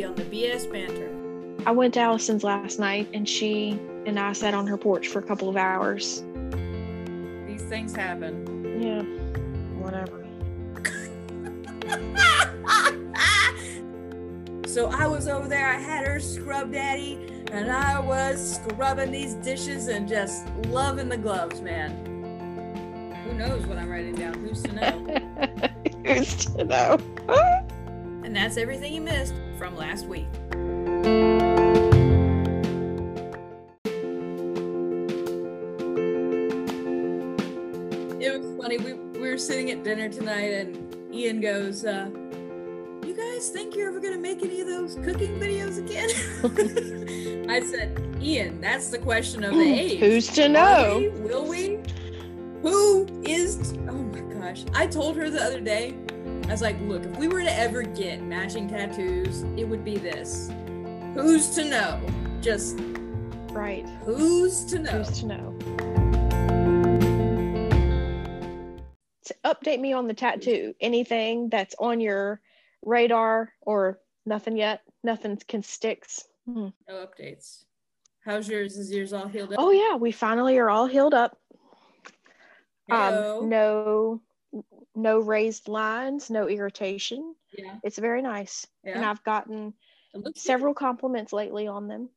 Haley on the BS Banter. I went to Allison's last night and she and I sat on her porch for a couple of hours. These things happen. Yeah, whatever. so I was over there, I had her scrub daddy, and I was scrubbing these dishes and just loving the gloves, man. Who knows what I'm writing down? Who's to know? Who's to know? and that's everything you missed from last week. It was funny. We, we were sitting at dinner tonight, and Ian goes, uh, You guys think you're ever going to make any of those cooking videos again? I said, Ian, that's the question of the age. Who's to Are know? we? Will we? Who is? Oh my gosh! I told her the other day. I was like, "Look, if we were to ever get matching tattoos, it would be this. Who's to know? Just Right. who's to know?" Who's to know? So update me on the tattoo. Anything that's on your radar or nothing yet? Nothing can sticks. Hmm. No updates. How's yours? Is yours all healed up? Oh yeah, we finally are all healed up. Um, no, no raised lines, no irritation. Yeah. It's very nice, and I've gotten looks good. several compliments lately on them.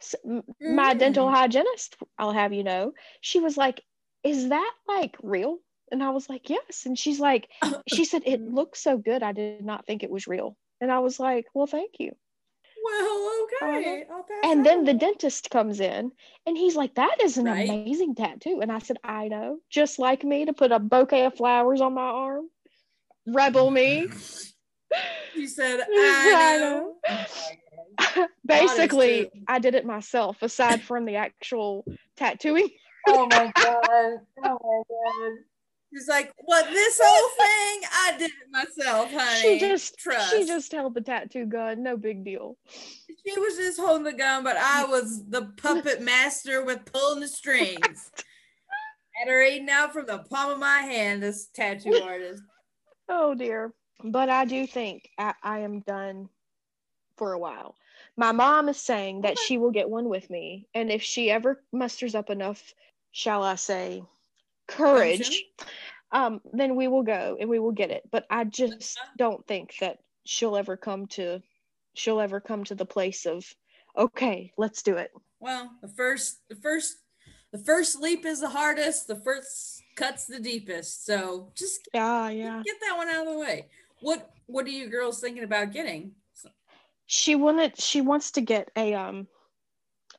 S- m- My Mm. dental hygienist, I'll have you know, she was like, "Is that like real?" And I was like, "Yes." And she's like, she said it looks so good. I did not think it was real. And I was like, "Well, thank you." Well, okay. Uh-huh. I'll And then the dentist comes in and he's like, That is an Right. amazing tattoo. And I said, I know, just like me to put a bouquet of flowers on my arm. Rebel me. She said, I "I know." Oh Basically, too. I did it myself, aside from the actual tattooing. Oh my god. Oh my god. She's like, what this whole thing? I did it myself, honey. She just trust. she just held the tattoo gun, no big deal. She was just holding the gun, but I was the puppet master with pulling the strings. Had her eating out from the palm of my hand, this tattoo artist. Oh dear. But I do think I, I am done for a while. My mom is saying that she will get one with me. And if she ever musters up enough, shall I say, courage, um, then we will go and we will get it. But I just don't think that she'll ever come to she'll ever come to the place of okay, let's do it. Well, the first the first the first leap is the hardest, the first cut's the deepest. So just Yeah, yeah. get that one out of the way. What what are you girls thinking about getting? She wanted she wants to get a um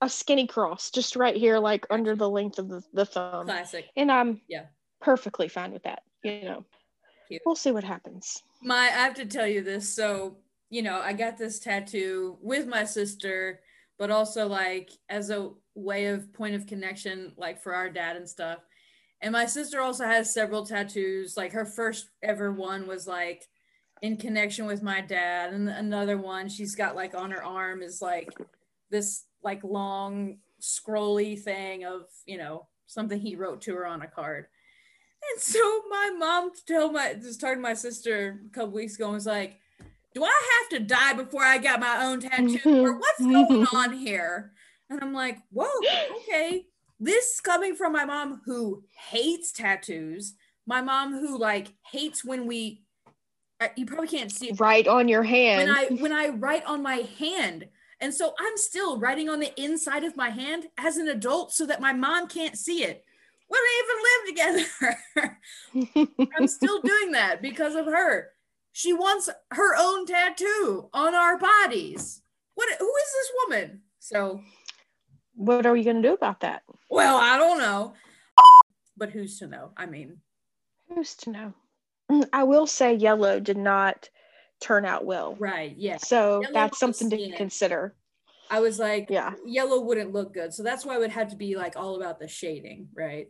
a skinny cross just right here, like under the length of the, the thumb. Classic. and I'm Yeah. perfectly fine with that. You know, Cute. we'll see what happens. my I have to tell you this. So, you know, I got this tattoo with my sister, but also like as a way of point of connection, like for our dad and stuff. And my sister also has several tattoos. Like her first ever one was like in connection with my dad, and another one she's got like on her arm is like this like long scrolly thing of you know something he wrote to her on a card. And so my mom told my just talking to my sister a couple weeks ago and was like, Do I have to die before I got my own tattoo? Mm-hmm. or what's going mm-hmm. on here? And I'm like, Whoa, okay. This coming from my mom who hates tattoos, my mom who like hates when we uh, you probably can't see it Right on your when hand. I when I write on my hand. And so I'm still writing on the inside of my hand as an adult so that my mom can't see it. We don't even live together. I'm still doing that because of her. She wants her own tattoo on our bodies. What who is this woman? So, what are you going to do about that? well, I don't know. But who's to know? I mean, Who's to know? Mm, I will say yellow did not turn out well. right, yeah. So Yellow that's something to consider. I was like, Yeah. yellow wouldn't look good. So that's why it would have to be like all about the shading, right?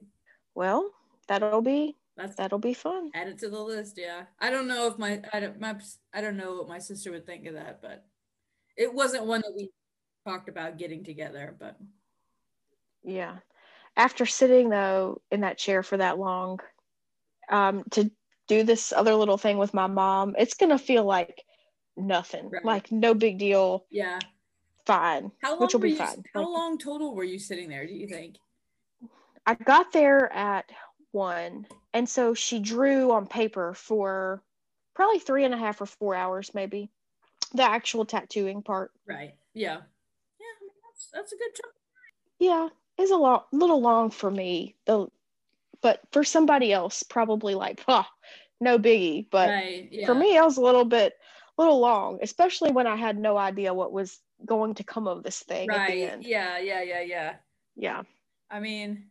Well, that'll be That's that'll be fun. add it to the list. Yeah, I don't know if my I don't my I don't know what my sister would think of that, but it wasn't one that we talked about getting together. But Yeah. After sitting though in that chair for that long, um, to do this other little thing with my mom, it's gonna feel like nothing. Right. Like no big deal. Yeah. Fine. How long which will be you, fine. How Like, long total were you sitting there, do you think? I got there at one. And so she drew on paper for probably three and a half or four hours, maybe. The actual tattooing part. Right. Yeah. Yeah, I mean, that's that's a good chunk. Yeah, it's a lot little long for me, though but for somebody else, probably like, huh, no biggie. But right. Yeah. for me, it was a little bit little long, especially when I had no idea what was going to come of this thing right. Yeah, yeah, yeah, yeah. Yeah. I mean,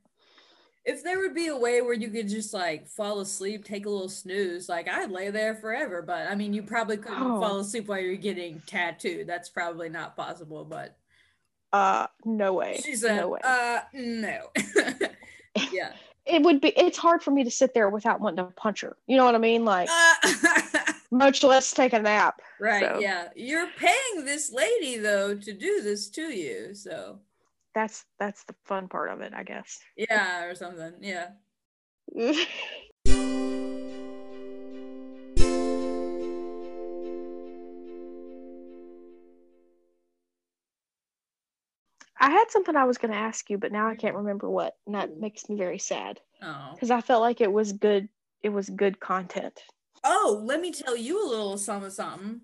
if there would be a way where you could just like fall asleep, take a little snooze, like I'd lay there forever. But I mean, you probably couldn't Oh. fall asleep while you're getting tattooed. That's probably not possible. But Uh no way. she said, no way. uh, no. yeah. It would be it's hard for me to sit there without wanting to punch her. You know what I mean? Like Uh, much less take a nap. right. So. Yeah. You're paying this lady though to do this to you. So That's that's the fun part of it, I guess. yeah, or something. Yeah. I had something I was going to ask you, but now I mm-hmm. can't remember what, and that mm-hmm. makes me very sad Oh. because I felt like it was good. It was good content. Oh, let me tell you a little something something.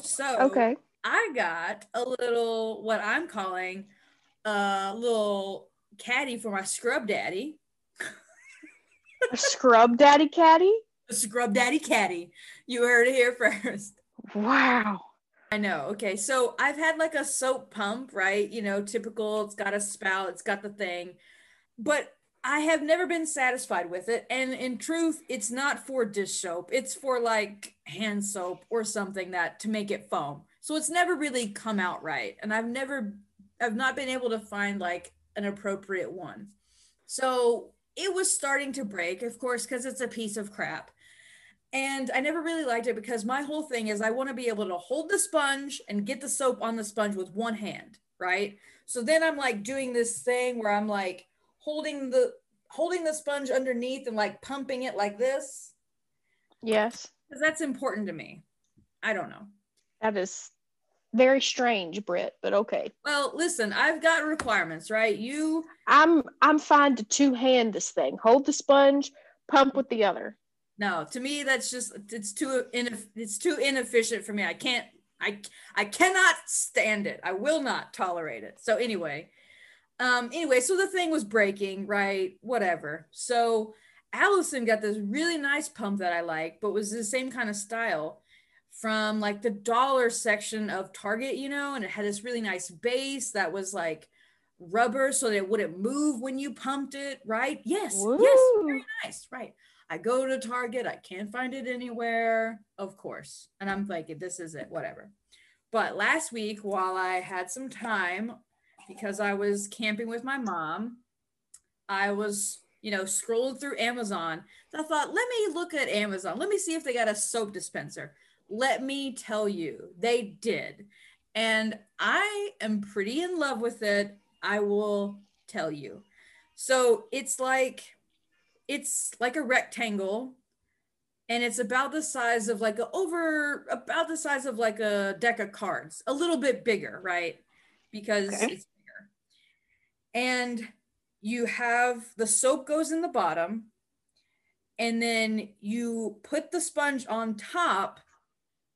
So Okay. I got a little what I'm calling a little caddy for my scrub daddy. A scrub daddy caddy. A scrub daddy caddy. You heard it here first. Wow. I know. Okay. So I've had like a soap pump, right? You know, typical. It's got a spout, it's got the thing. But I have never been satisfied with it. And in truth, it's not for dish soap. It's for like hand soap or something that to make it foam. So it's never really come out right. And I've never I've not been able to find like an appropriate one. So it was starting to break, of course, because it's a piece of crap. And I never really liked it because my whole thing is I want to be able to hold the sponge and get the soap on the sponge with one hand, right? So then I'm like doing this thing where I'm like holding the holding the sponge underneath and like pumping it like this Yes. because that's important to me. I don't know. That is very strange, Brit, but okay. Well, listen, I've got requirements, right? You I'm I'm fine to two hand this thing. Hold the sponge, pump with the other. No, to me that's just it's too ineff- it's too inefficient for me. I can't I I cannot stand it. I will not tolerate it. So anyway, um anyway, so the thing was breaking, right? Whatever. So Allison got this really nice pump that I like, but was the same kind of style from like the dollar section of Target, you know, and it had this really nice base that was like rubber so that it wouldn't move when you pumped it, right? Yes. Yes. Very nice. Right. I go to Target, I can't find it anywhere, of course. And I'm thinking, this is it, whatever. But last week, while I had some time, because I was camping with my mom, I was, you know, scrolling through Amazon. I thought, let me look at Amazon. Let me see if they got a soap dispenser. Let me tell you, they did. And I am pretty in love with it. I will tell you. So it's like, it's like a rectangle and it's about the size of like a over about the size of like a deck of cards a little bit bigger right? Because Okay. it's bigger. And you have the soap goes in the bottom and then you put the sponge on top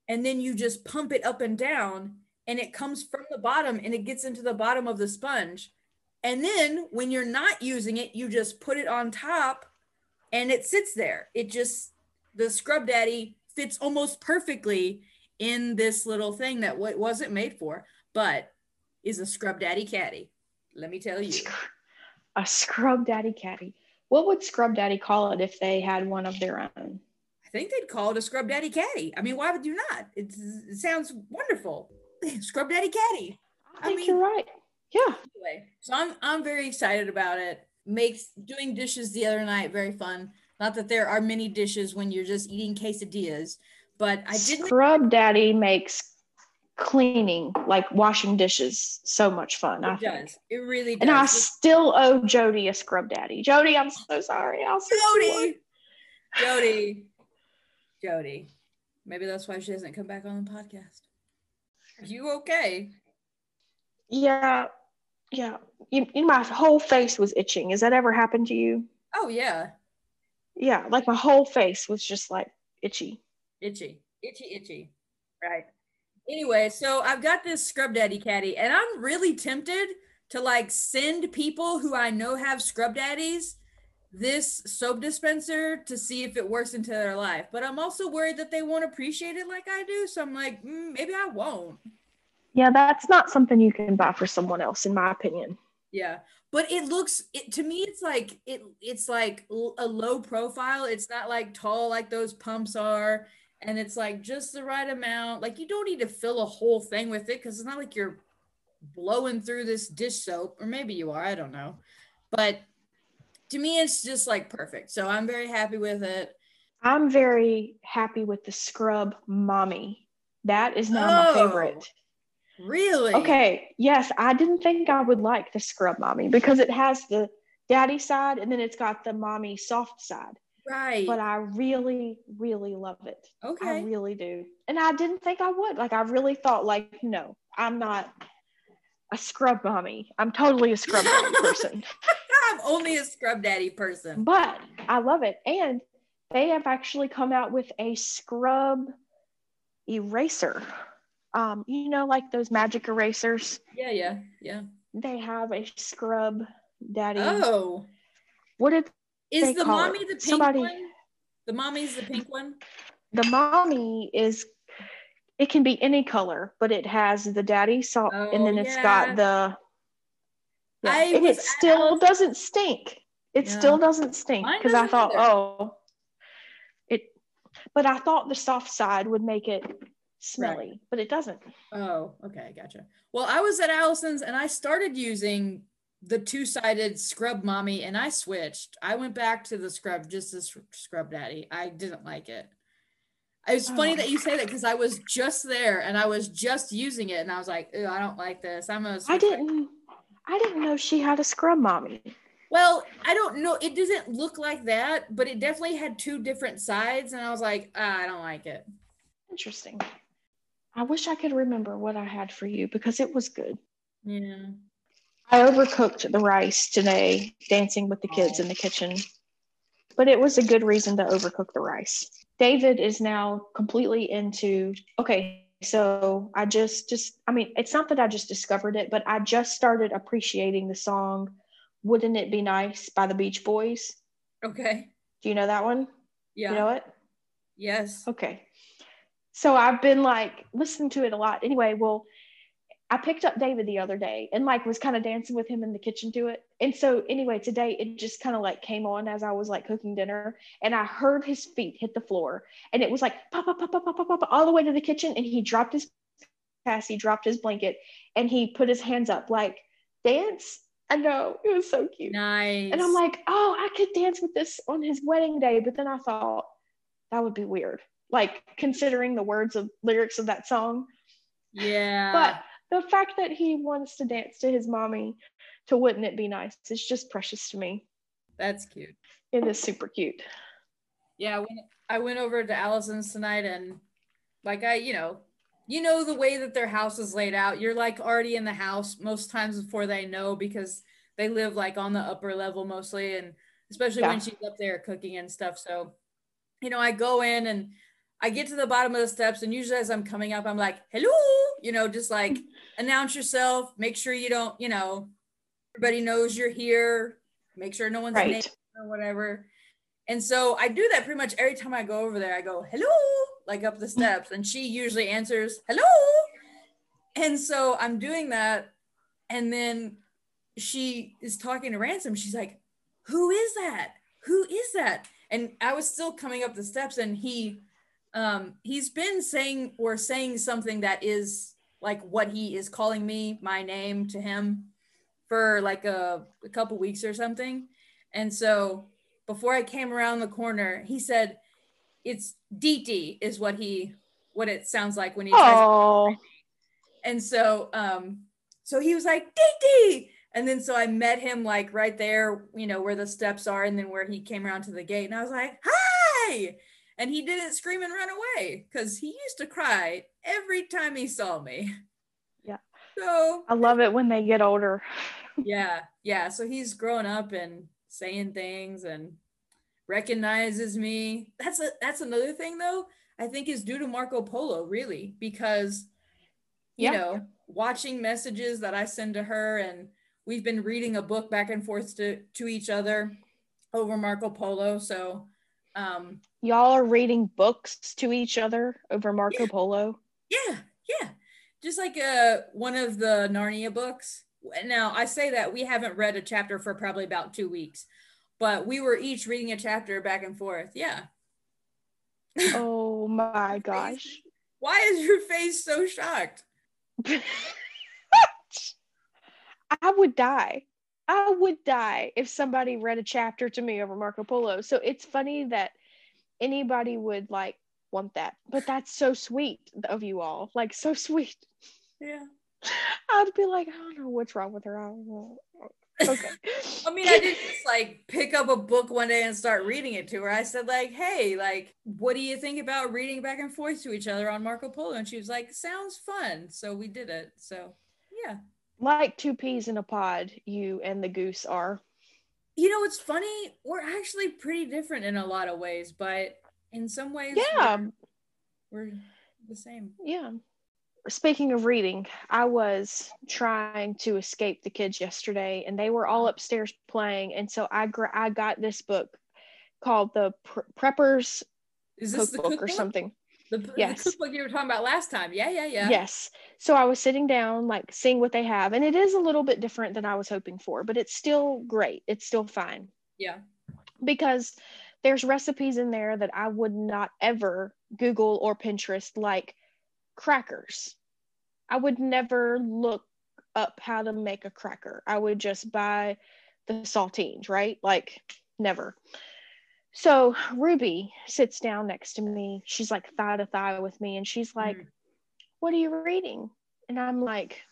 and then you just pump it up and down and it comes from the bottom and it gets into the bottom of the sponge. And then when you're not using it you just put it on top and it sits there it just the scrub daddy fits almost perfectly in this little thing that what wasn't made for but is a scrub daddy caddy let me tell you A scrub daddy caddy. What would scrub daddy call it if they had one of their own? i think they'd call it a scrub daddy caddy i mean why would you not it's, it sounds wonderful scrub daddy caddy I I think mean- you're right. Yeah. anyway, so I'm I'm very excited about it. Makes doing dishes the other night very fun. Not that there are many dishes when you're just eating quesadillas, but I didn't. Scrub daddy makes cleaning, like washing dishes, so much fun. I It think. does. It really does. And I still owe Jody a scrub daddy. Jody, I'm so sorry. I'll. Jody, Jody, Jody. Maybe that's why she doesn't come back on the podcast. Are you okay? Yeah, yeah. You, you my whole face was itching. Has that ever happened to you? Oh yeah. Yeah, like my whole face was just like itchy. Itchy, itchy, itchy. Right. Anyway, so I've got this scrub daddy caddy, and I'm really tempted to like send people who I know have scrub daddies this soap dispenser to see if it works into their life. But I'm also worried that they won't appreciate it like I do. So I'm like, mm, maybe I won't. Yeah, that's not something you can buy for someone else, in my opinion. Yeah, but it looks it, to me. It's like it. It's like a low profile. It's not like tall like those pumps are, and it's like just the right amount. Like you don't need to fill a whole thing with it because it's not like you're blowing through this dish soap, or maybe you are. I don't know, but to me, it's just like perfect. So I'm very happy with it. I'm very happy with the scrub mommy. That is now oh, my favorite. Really? Okay. Yes, I didn't think I would like the scrub mommy because it has the daddy side and then it's got the mommy soft side. Right. But I really, really love it. Okay. I really do. And I didn't think I would. Like I really thought like, no, I'm not a scrub mommy. I'm totally a scrub mommy person. I'm only a scrub daddy person. But I love it. And they have actually come out with a scrub eraser. Um, you know, like those magic erasers. Yeah, yeah, yeah. They have a scrub daddy. Oh. What did is the mommy it? the pink Somebody, one? The mommy's the pink one? The mommy is it can be any color, but it has the daddy salt oh, and then it's got the yeah. and it still doesn't stink. It yeah. still doesn't stink because I thought, either. oh, it. But I thought the soft side would make it smelly, right. but it doesn't. Oh, okay, gotcha. Well, I was at Allison's and I started using the two-sided scrub mommy, and I switched. I went back to the scrub, just the scrub daddy. I didn't like it. It's funny oh. that you say that because I was just there and I was just using it, and I was like, I don't like this. I'm a. I didn't. I didn't know she had a scrub mommy. Well, I don't know. It doesn't look like that, but it definitely had two different sides, and I was like, ah, I don't like it. Interesting. I wish I could remember what I had for you because it was good. Yeah. I overcooked the rice today, dancing with the kids in the kitchen, but it was a good reason to overcook the rice. David is now completely into okay, so I just just I mean, it's not that I just discovered it, but I just started appreciating the song Wouldn't It Be Nice by the Beach Boys. Okay. Do you know that one? Yeah. You know it? Yes. Okay. So I've been like listening to it a lot. Anyway, well, I picked up David the other day and like was kind of dancing with him in the kitchen to it. And so anyway, today it just kind of like came on as I was like cooking dinner and I heard his feet hit the floor and it was like pop, pop, pop, pop, pop, pop, pop all the way to the kitchen and he dropped his pass, he dropped his blanket and he put his hands up like dance. I know it was so cute. Nice. And I'm like, oh, I could dance with this on his wedding day. But then I thought that would be weird. Like considering the words of lyrics of that song. Yeah. But the fact that he wants to dance to his mommy to wouldn't it be nice it's just precious to me that's cute it is super cute yeah when i went over to allison's tonight and like i you know you know the way that their house is laid out you're like already in the house most times before they know because they live like on the upper level mostly and especially yeah. when she's up there cooking and stuff so you know i go in and i get to the bottom of the steps and usually as i'm coming up i'm like hello you know just like announce yourself, make sure you don't, you know, everybody knows you're here, make sure no one's right. name or whatever. And so I do that pretty much every time I go over there. I go, hello, like up the steps. And she usually answers, hello. And so I'm doing that. And then she is talking to Ransom. She's like, who is that? Who is that? And I was still coming up the steps and he, um, he's been saying or saying something that is like what he is calling me my name to him for like a, a couple weeks or something. And so before i came around the corner he said it's dt is what he what it sounds like when he and so um so he was like dt and then so i met him like right there you know where the steps are and then where he came around to the gate. And i was like hi and he didn't scream and run away because he used to cry every time he saw me. Yeah. So I love it when they get older. yeah, yeah. So he's growing up and saying things and recognizes me. That's a that's another thing though. I think is due to Marco Polo, really, because you Yeah. know, watching messages that I send to her and we've been reading a book back and forth to, to each other over Marco Polo. So um Y'all are reading books to each other over Marco Yeah. Polo. yeah, yeah. Just like uh one of the Narnia books. Now I say that we haven't read a chapter for probably about two weeks, but we were each reading a chapter back and forth. Yeah. Oh my gosh. Why is your face so shocked? I would die. I would die if somebody read a chapter to me over Marco Polo. So it's funny that anybody would like want that. But that's so sweet of you all. Like so sweet. Yeah. I'd be like, I don't know what's wrong with her. I don't know. Okay. I mean, I didn't just like pick up a book one day and start reading it to her. I said, like, hey, like, what do you think about reading back and forth to each other on Marco Polo? And she was like, sounds fun. So we did it. So yeah. Like two peas in a pod, you and the goose are. You know, it's funny. We're actually pretty different in a lot of ways, but in some ways, Yeah. we're, we're the same. Yeah. Speaking of reading, I was trying to escape the kids yesterday, and they were all upstairs playing. And so I gra- I got this book called the Pre- Preppers Is this the Cookbook cookbook? or something. The, the Yes. cookbook you were talking about last time. Yeah, yeah, yeah. Yes. So I was sitting down, like seeing what they have, and it is a little bit different than I was hoping for, but it's still great. It's still fine Yeah. because there's recipes in there that I would not ever Google or Pinterest, like crackers. I would never look up how to make a cracker. I would just buy the saltines, right? Like, never. So Ruby sits down next to me. She's like thigh to thigh with me, and she's like, Mhm. What are you reading? And I'm like,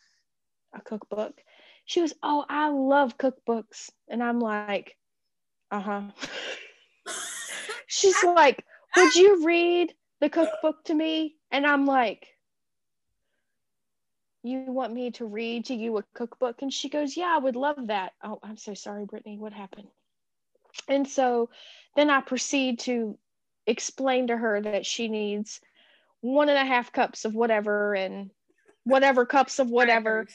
A cookbook. She goes, Oh, I love cookbooks. And I'm like, Uh huh. She's like, Would you read the cookbook to me? And I'm like, You want me to read to you a cookbook? And she goes, Yeah, I would love that. Oh, I'm so sorry, Brittany. What happened? And so then I proceed to explain to her that she needs one and a half cups of whatever and whatever cups of whatever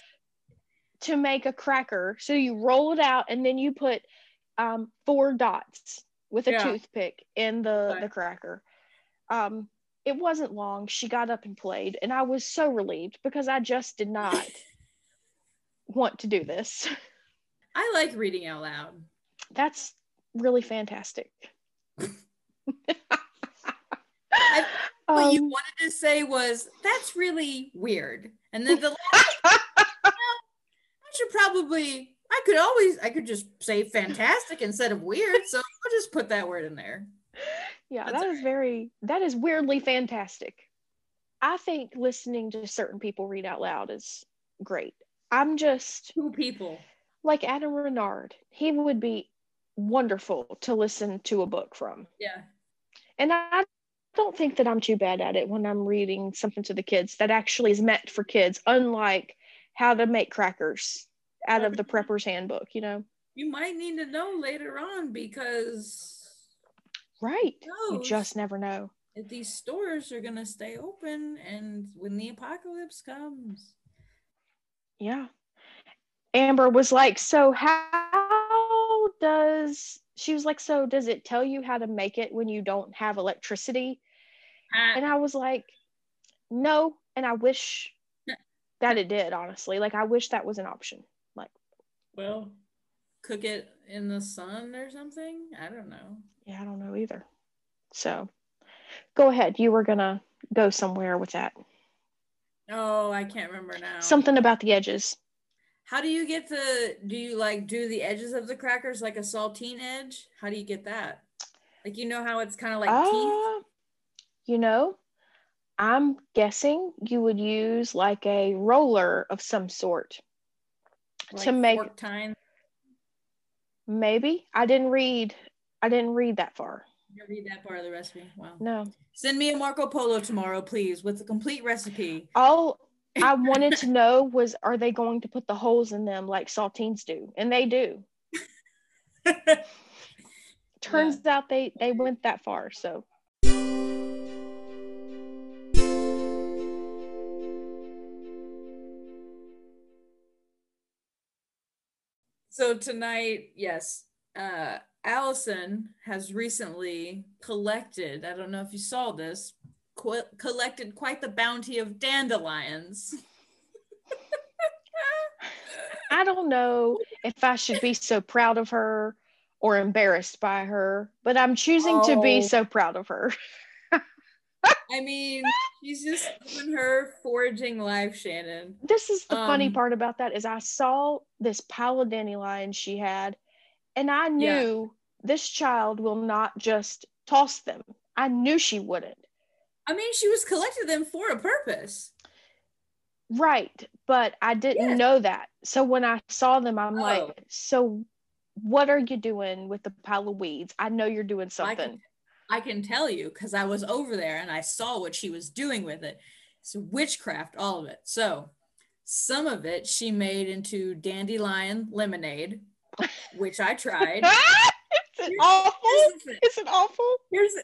to make a cracker. So you roll it out and then you put um, four dots with a Yeah. toothpick in the, Right. the cracker. Um, it wasn't long. She got up and played, and I was so relieved because I just did not want to do this. I like reading out loud. That's really fantastic. I- What you Um, wanted to say was that's really weird. And then the last I should probably I could always I could just say fantastic instead of weird. So I'll just put that word in there. yeah, That's that is very that is weirdly fantastic. I think listening to certain people read out loud is great. I'm just Two people. like Adam Renard. He would be wonderful to listen to a book from. Yeah. And I don't think that I'm too bad at it when I'm reading something to the kids that actually is meant for kids, unlike how to make crackers out of the prepper's handbook, you know? You might need to know later on because Right. You just never know. if these stores are gonna stay open and when the apocalypse comes. Yeah. Amber was like, So, how does she was like, So, does it tell you how to make it when you don't have electricity? Uh, and I was like, No. And I wish that it did, honestly. Like, I wish that was an option. Like, well, cook it in the sun or something. I don't know. yeah, I don't know either. So, go ahead. You were to go somewhere with that. Oh, I can't remember now. Something about the edges. How do you get the? Do you like do the edges of the crackers like a saltine edge? How do you get that? Like you know how it's kind of like teeth. Uh, you know, I'm guessing you would use like a roller of some sort. like to make- tine. Maybe. I didn't read I didn't read that far. didn't read that part of the recipe. Wow. No. Send me a Marco Polo tomorrow, please, with the complete recipe. All I wanted to know was are they going to put the holes in them like saltines do? And they do. Turns yeah. out they they went that far, so so tonight, yes, uh, Allison has recently collected, I don't know if you saw this, co- collected quite the bounty of dandelions. I don't know if I should be so proud of her or embarrassed by her, but I'm choosing oh. to be oh. so proud of her. I mean, she's just living her foraging life, Shannon. This is the um, funny part about that is I saw this pile of dandelions she had, and I knew yeah. this child will not just toss them. I knew she wouldn't. I mean, she was collecting them for a purpose. Right, but I didn't know that. So when I saw them, I'm oh. like, so what are you doing with the pile of weeds? I know you're doing something. I can tell you because I was over there and I saw what she was doing with it. So witchcraft, all of it. So some of it she made into dandelion lemonade, which I tried. Is it awful? Is it awful? Here's no,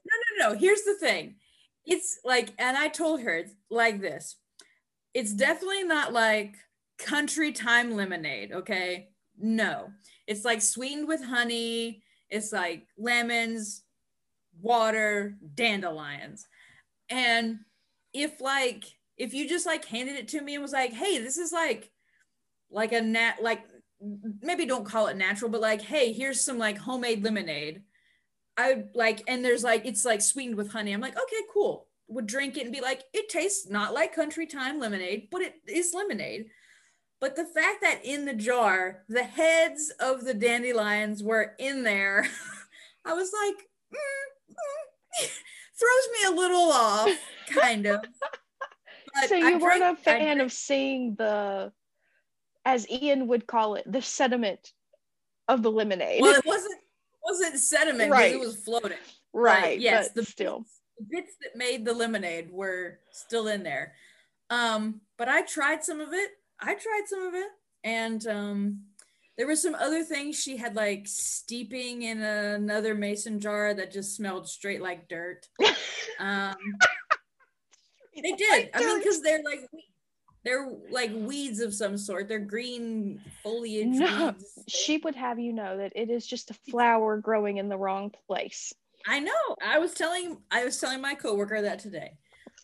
no, no. Here's the thing. It's like, and I told her like this. It's definitely not like country time lemonade. Okay, no. It's like sweetened with honey. It's like lemons, water, dandelions. And if like if you just like handed it to me and was like, "Hey, this is like like a nat like maybe don't call it natural, but like, hey, here's some like homemade lemonade." I would like and there's like it's like sweetened with honey. I'm like, "Okay, cool." Would drink it and be like, "It tastes not like country time lemonade, but it is lemonade." But the fact that in the jar, the heads of the dandelions were in there, I was like, mm, throws me a little off, kind of. But so you weren't a fan of seeing the, as Ian would call it, the sediment of the lemonade. Well, it wasn't wasn't sediment right. it was floating. Right. right. Yes. the still bits, the bits that made the lemonade were still in there. Um, but I tried some of it. I tried some of it, and um, there were some other things she had like steeping in another mason jar that just smelled straight like dirt. Um, they did. I mean, because they're like they're like weeds of some sort. They're green foliage. No, weeds. she would have you know that it is just a flower growing in the wrong place. I know. I was telling I was telling my coworker that today.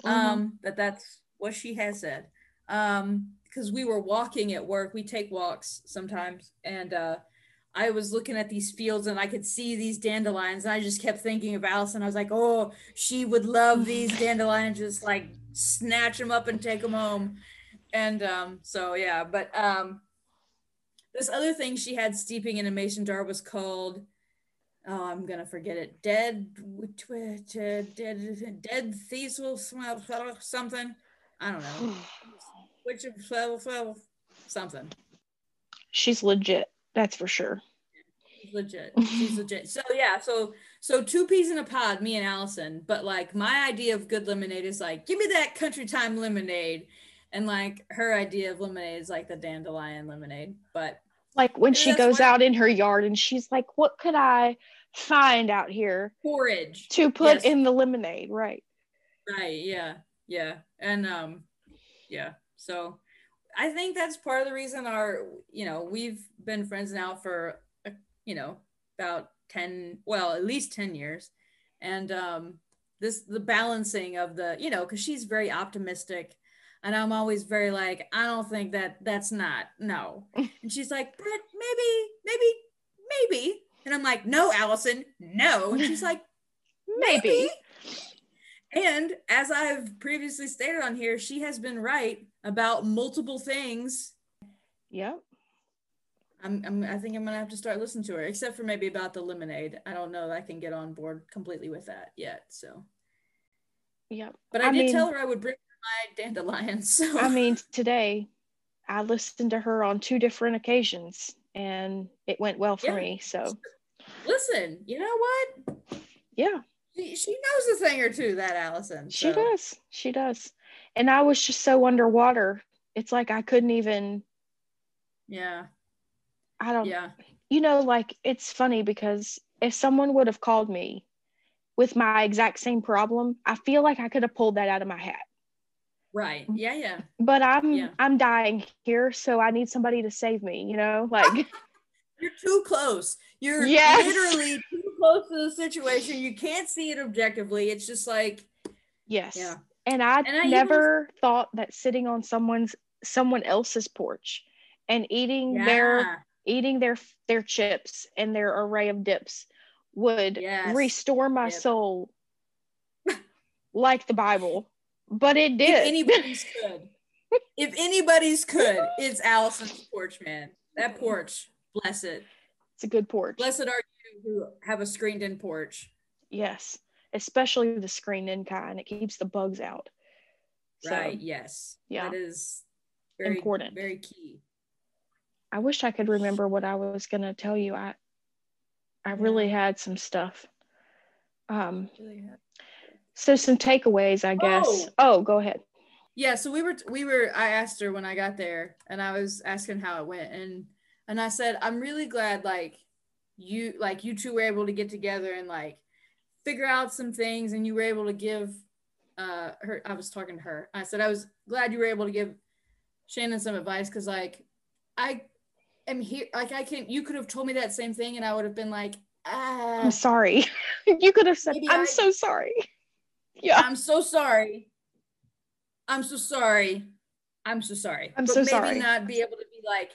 Mm-hmm. Um, that that's what she has said. Um, because we were walking at work. We take walks sometimes, and uh, I was looking at these fields and I could see these dandelions, and I just kept thinking of Allison. I was like, oh, she would love these dandelions. Just like snatch them up and take them home. And um, so yeah, but um, this other thing she had steeping in a mason jar was called. Oh, I'm gonna forget it. Dead, dead, dead, dead thieves smell something. I don't know. which something. She's legit. That's for sure. She's legit. She's legit. So yeah, so so two peas in a pod, me and Allison. But like my idea of good lemonade is like, give me that country time lemonade. And like her idea of lemonade is like the dandelion lemonade. But like when she goes out in her yard and she's like, what could I find out here? Forage. To put yes. in the lemonade, right. Right, yeah. Yeah. And um yeah. So I think that's part of the reason our, you know, we've been friends now for, you know, about 10, well, at least 10 years. And um, this, the balancing of the, you know, because she's very optimistic. And I'm always very like, I don't think that that's not, no. And she's like, but maybe, maybe, maybe. And I'm like, no, Allison, no. And she's like, maybe. maybe. And as I've previously stated on here, she has been right about multiple things. Yep. I'm, I'm, I think I'm gonna have to start listening to her, except for maybe about the lemonade. I don't know that I can get on board completely with that yet. So, yeah. But I, I did mean, tell her I would bring my dandelions. So I mean, today I listened to her on two different occasions, and it went well for yeah. me. So, listen, you know what? Yeah. She, she knows a thing or two, that Allison. She does. She does. And I was just so underwater. It's like I couldn't even. Yeah. I don't. Yeah. You know, like it's funny because if someone would have called me with my exact same problem, I feel like I could have pulled that out of my hat. Right. Mm. Yeah. Yeah. But I'm Yeah. I'm dying here, so I need somebody to save me. You know, like You're too close. You're Yes. literally too close to the situation. You can't see it objectively. It's just like, yes. yeah. And I, And I even- never thought that sitting on someone's someone else's porch and eating their eating their their chips and their array of dips would Yes. restore my Yep. soul like the Bible. But it did. If anybody's could. if anybody's could, it's Allison's porch, man. That porch. Bless it. it's a good porch. Blessed are you who have a screened in porch. yes. Especially the screened-in kind. It keeps the bugs out. So right. Yes. yeah. That is very Important. Very key. I wish I could remember what I was gonna tell you. I I really had some stuff. Um so some takeaways, I guess. Oh. Oh, go ahead. Yeah, so we were we were I asked her when I got there and I was asking how it went and and I said I'm really glad like you like you two were able to get together and like figure out some things and you were able to give uh her I was talking to her. I said I was glad you were able to give Shannon some advice cuz like I am here like I can you could have told me that same thing and I would have been like ah I'm sorry. you could have said I'm I- so sorry. Yeah. I'm so sorry. I'm so sorry. I'm so sorry. I'm but so maybe sorry. not be able to be like,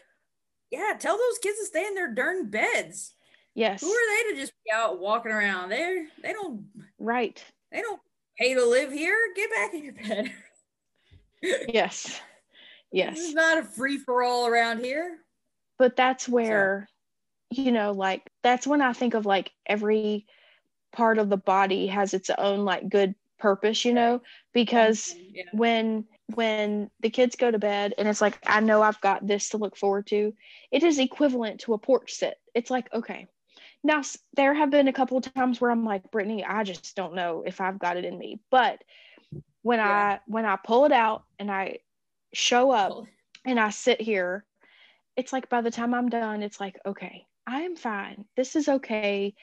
yeah, tell those kids to stay in their darn beds. Yes. Who are they to just be out walking around? They're they don't Right. they don't pay to live here. Get back in your bed. Yes. This Yes. is not a free for all around here. but that's where you know like that's when i think of like every part of the body has its own like good purpose you know because yeah. when when the kids go to bed and it's like i know i've got this to look forward to it is equivalent to a porch sit it's like okay now there have been a couple of times where i'm like brittany i just don't know if i've got it in me but when Yeah. i when i pull it out and i show up and I sit here, it's like by the time I'm done, it's like, okay, I am fine. This is okay.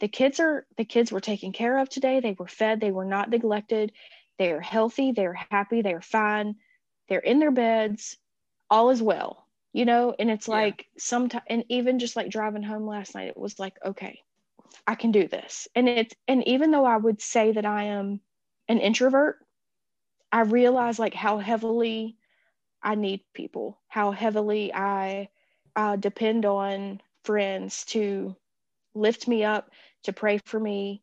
The kids are the kids were taken care of today. They were fed, they were not neglected. They are healthy, they're happy, they're fine, they're in their beds, all is well, you know, and it's Yeah. like sometimes and even just like driving home last night, it was like, okay, I can do this. And it's and even though I would say that I am an introvert, I realize like how heavily I need people, how heavily I uh, depend on friends to lift me up, to pray for me,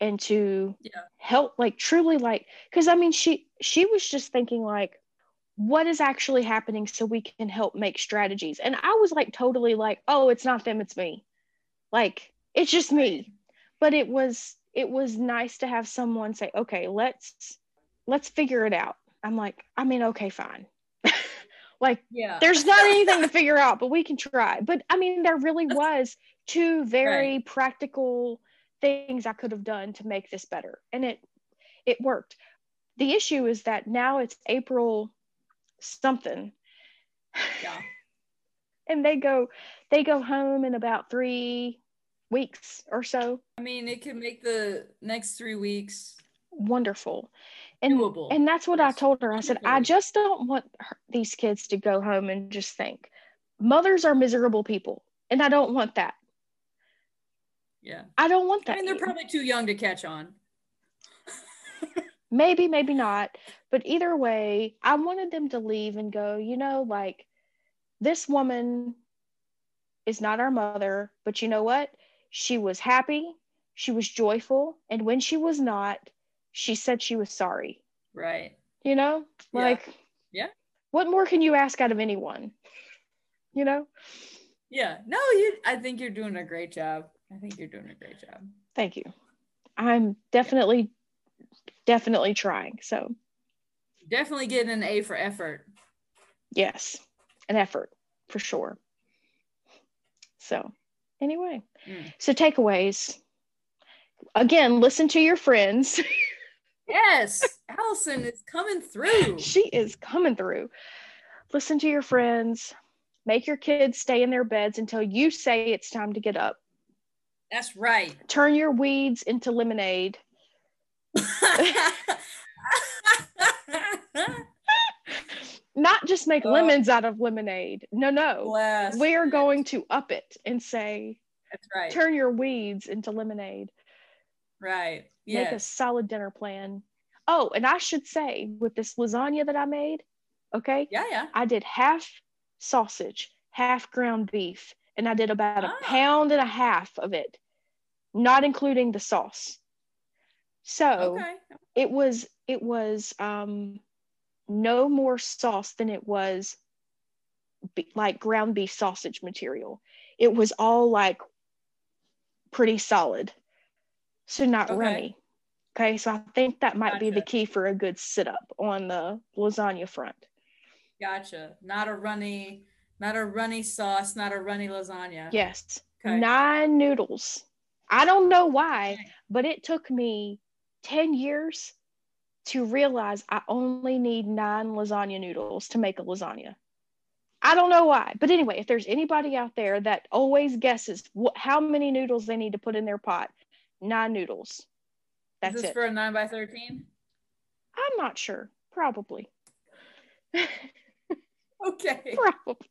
and to Yeah. help, like truly, like, because I mean, she she was just thinking like, what is actually happening, so we can help make strategies. And I was like, totally like, oh, it's not them, it's me, like it's just me. But it was it was nice to have someone say, okay, let's let's figure it out. I'm like, I mean, okay, fine. like Yeah. there's not anything to figure out, but we can try. But I mean, there really was two very practical things I could have done to make this better, and it it worked. The issue is that now it's April something, yeah. and they go they go home in about three weeks or so. I mean, it could make the next three weeks Wonderful, and doable. and that's what I told her. I said, I just don't want her, these kids to go home and just think mothers are miserable people, and I don't want that. Yeah. I don't want that. I mean, they're probably too young to catch on. maybe, maybe not. But either way, I wanted them to leave and go, you know, like this woman is not our mother, but you know what? She was happy, she was joyful, and when she was not, she said she was sorry. Right. You know, Yeah. like, Yeah. What more can you ask out of anyone? You know? Yeah. No, you. I think you're doing a great job. I think you're doing a great job. Thank you. I'm definitely, definitely trying. So, Definitely getting an A for effort. yes, an effort for sure. So, anyway, Mm. so takeaways. Again, listen to your friends. yes, Allison is coming through. she is coming through. Listen to your friends. Make your kids stay in their beds until you say it's time to get up. That's right. Turn your weeds into lemonade. Not just make oh. lemons out of lemonade. No, no. Bless we are going to up it and say, That's right. Turn your weeds into lemonade. Right. Make a solid dinner plan. Oh, and I should say with this lasagna that I made, okay? Yeah, yeah. I did half sausage, half ground beef, and I did about ah. a pound and a half of it, not including the sauce. So okay. it was it was um no more sauce than it was be, like ground beef sausage material. It was all like pretty solid. So not okay. runny. Okay, so I think that might gotcha. be the key for a good sit up on the lasagna front. Gotcha. Not a runny, not a runny sauce, not a runny lasagna. Yes. Okay. Nine noodles. I don't know why, but it took me 10 years to realize I only need nine lasagna noodles to make a lasagna. I don't know why. But anyway, if there's anybody out there that always guesses wh- how many noodles they need to put in their pot, nine noodles. That's Is this it. for a nine by 13? I'm not sure. Probably. okay. Probably.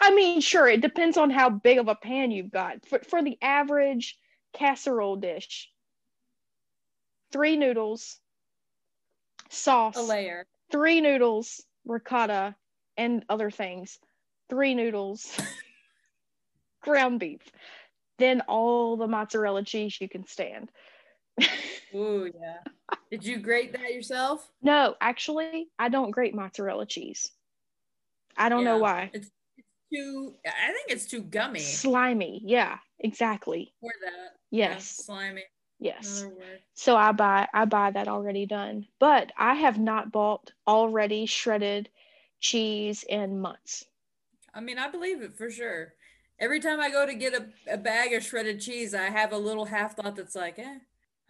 I mean, sure, it depends on how big of a pan you've got. For, for the average casserole dish, three noodles, sauce, a layer, three noodles, ricotta, and other things, three noodles, ground beef, then all the mozzarella cheese you can stand. Ooh, yeah. Did you grate that yourself? No, actually, I don't grate mozzarella cheese. I don't yeah, know why. It's, too. I think it's too gummy. Slimy. Yeah, exactly. For that. Yes. Yeah, slimy. Yes. So I buy I buy that already done. But I have not bought already shredded cheese in months. I mean, I believe it for sure. Every time I go to get a, a bag of shredded cheese, I have a little half thought that's like, eh,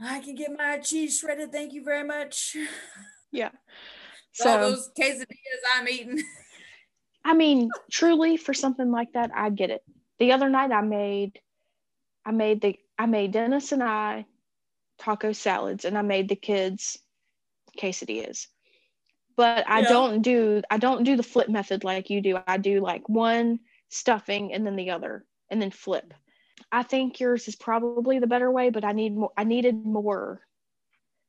I can get my cheese shredded. Thank you very much. Yeah. So All those quesadillas I'm eating. I mean, truly for something like that, I get it. The other night I made I made the I made Dennis and I taco salads and I made the kids quesadillas. But I yeah. don't do I don't do the flip method like you do. I do like one stuffing and then the other and then flip. I think yours is probably the better way, but I need more I needed more.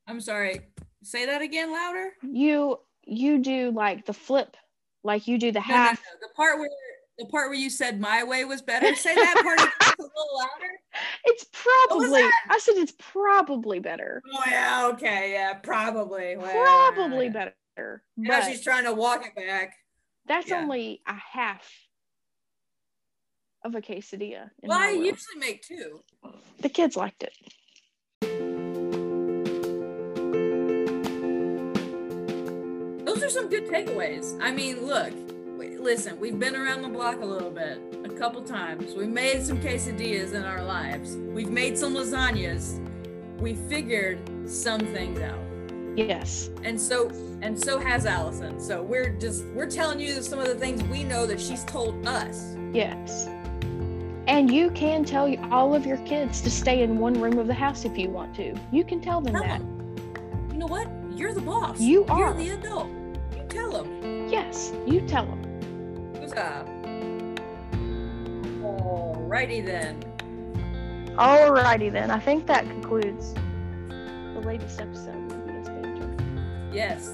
I'm sorry. Say that again louder. You you do like the flip like you do the half no, no, the part where the part where you said my way was better. Say that part a little louder. It's probably. I said it's probably better. Oh yeah. Okay. Yeah. Probably. Well, probably better. Now she's trying to walk it back. That's yeah. only a half of a quesadilla. Well, I world. usually make two. The kids liked it. Those are some good takeaways. I mean, look, listen, we've been around the block a little bit, a couple times. We've made some quesadillas in our lives. We've made some lasagnas. We figured some things out. Yes. And so and so has Allison. So we're just we're telling you some of the things we know that she's told us. Yes. And you can tell all of your kids to stay in one room of the house if you want to. You can tell them tell that. Them. You know what? You're the boss. You are. You're the adult. You tell them. Yes, you tell them. Alrighty then. Alrighty then. I think that concludes the latest episode of Banter. Yes.